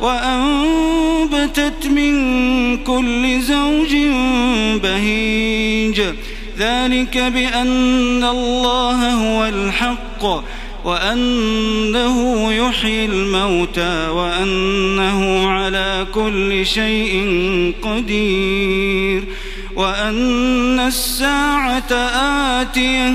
وأنبتت من كل زوج بهيج. ذلك بأن الله هو الحق وأنه يحيي الموتى وأنه على كل شيء قدير. وأن الساعة آتية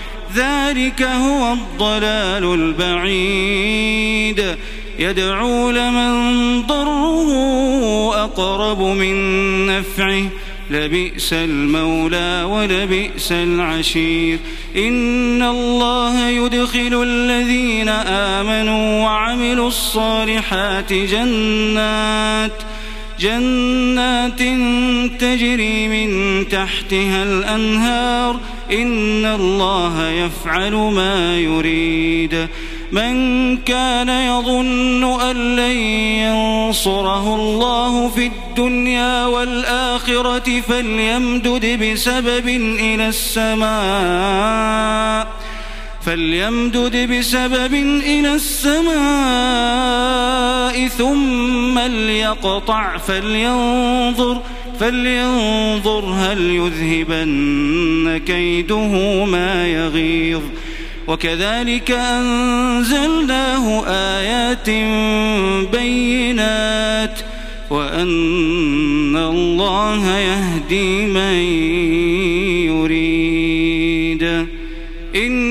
ذلك هو الضلال البعيد. يدعو لمن ضره أقرب من نفعه. لبئس المولى ولبئس العشير. إن الله يدخل الذين آمنوا وعملوا الصالحات جنات جنات تجري من تحتها الأنهار. إن الله يفعل ما يريد. من كان يظن أن لن ينصره الله في الدنيا والآخرة فليمدد بسبب إلى السماء. فليمدد بسبب إلى السماء ثم ليقطع فلينظر فلينظر هل يذهبن كيده ما يغيظ. وكذلك أنزلناه آيات بينات وأن الله يهدي من يريد. إن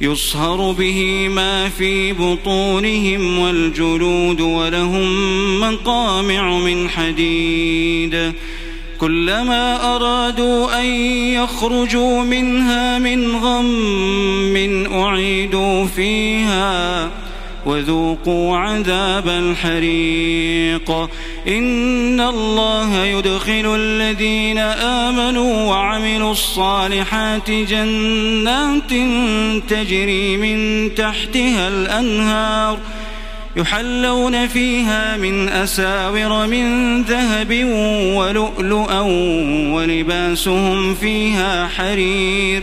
يصهر به ما في بطونهم والجلود ولهم مقامع من حديد. كلما أرادوا أن يخرجوا منها من غم أعيدوا فيها. وذوقوا عذاب الحريق. إن الله يدخل الذين آمنوا وعملوا الصالحات جنات تجري من تحتها الأنهار يحلون فيها من أساور من ذهب ولؤلؤا ولباسهم فيها حرير.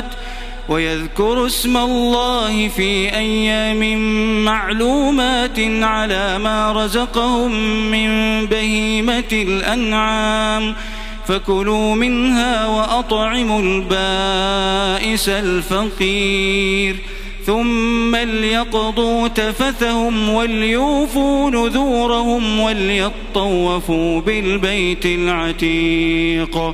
ۖ. ويذكر اسم الله في أيام معلومات على ما رزقهم من بهيمة الأنعام. فكلوا منها وأطعموا البائس الفقير. ثم ليقضوا تفثهم وليوفوا نذورهم وليطوفوا بالبيت العتيق.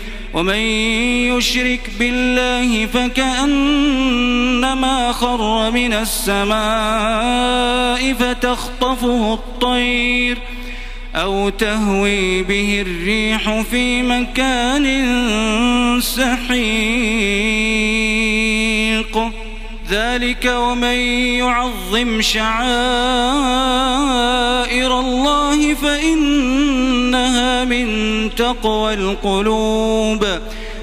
ومن يشرك بالله فكأنما خر من السماء فتخطفه الطير أو تهوي به الريح في مكان سحيق. ذلك ومن يعظم شعائر الله فإنها من تقوى القلوب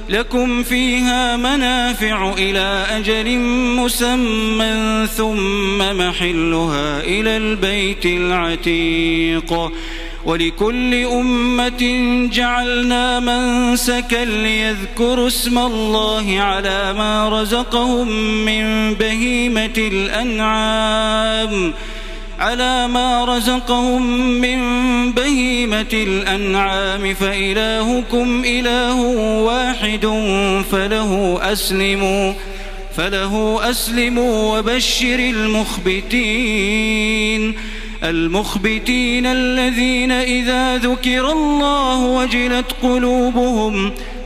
لكم فيها منافع إلى أجل مسمى ثم محلها إلى البيت العتيق ولكل أمة جعلنا منسكا ليذكروا اسم الله على ما رزقهم من بهيمة الأنعام على ما رزقهم من بهيمة الأنعام فإلهكم إله واحد فله أسلموا فله أسلموا وبشر المخبتين المخبتين الذين إذا ذكر الله وجلت قلوبهم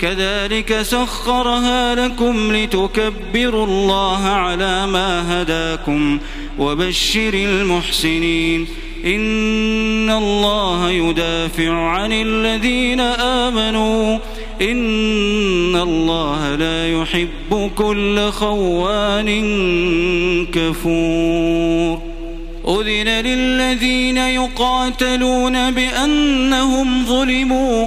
كذلك سخرها لكم لتكبروا الله على ما هداكم وبشر المحسنين. إن الله يدافع عن الذين آمنوا. إن الله لا يحب كل خوان كفور. أذن للذين يقاتلون بأنهم ظلموا.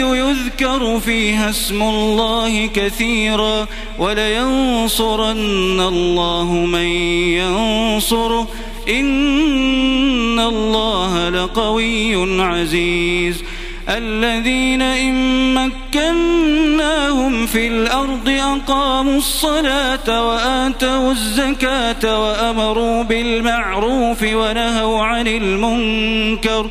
يذكر فيها اسم الله كثيرا ولينصرن الله من ينصره. إن الله لقوي عزيز. الذين إن مكناهم في الأرض أقاموا الصلاة وآتوا الزكاة وأمروا بالمعروف ونهوا عن المنكر.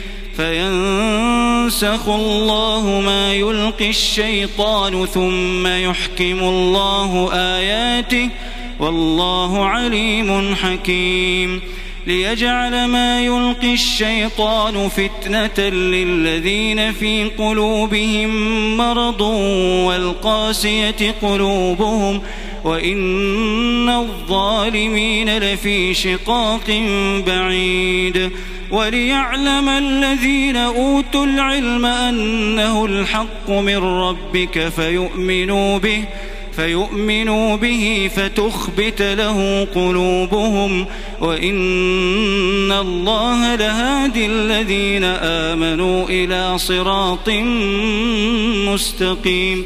فينسخ الله ما يلقي الشيطان ثم يحكم الله آياته والله عليم حكيم. ليجعل ما يلقي الشيطان فتنة للذين في قلوبهم مرض والقاسية قلوبهم وإن الظالمين لفي شقاق بعيد وليعلم الذين أوتوا العلم أنه الحق من ربك فيؤمنوا به فيؤمنوا به فتخبت له قلوبهم وإن الله لهادي الذين آمنوا إلى صراط مستقيم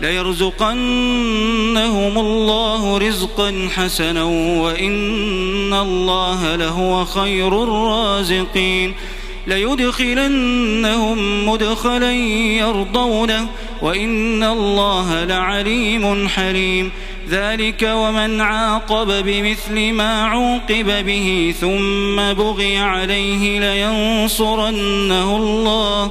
ليرزقنهم الله رزقا حسنا وإن الله لهو خير الرازقين ليدخلنهم مدخلا يرضونه وإن الله لعليم حليم ذلك ومن عاقب بمثل ما عوقب به ثم بغي عليه لينصرنه الله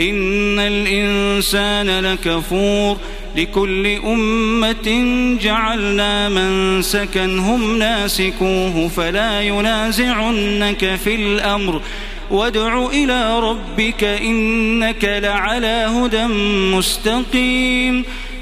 إن الإنسان لكفور لكل أمة جعلنا من سكنهم ناسكوه فلا ينازعنك في الأمر وادع إلى ربك إنك لعلى هدى مستقيم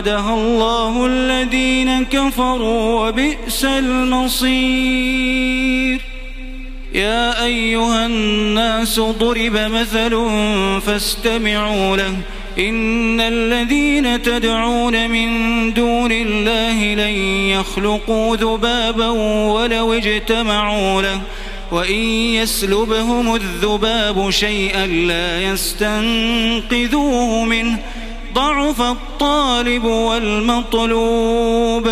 وعدها الله الذين كفروا وبئس المصير. يا أيها الناس ضرب مثل فاستمعوا له. إن الذين تدعون من دون الله لن يخلقوا ذبابا ولو اجتمعوا له. وإن يسلبهم الذباب شيئا لا يستنقذوه منه. ضعف الطالب والمطلوب.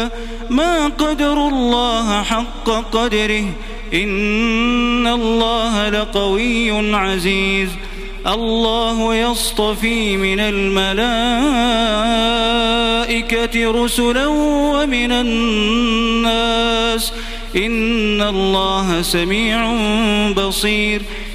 ما قدر الله حق قدره. إن الله لقوي عزيز. الله يصطفي من الملائكة رسلا ومن الناس. إن الله سميع بصير.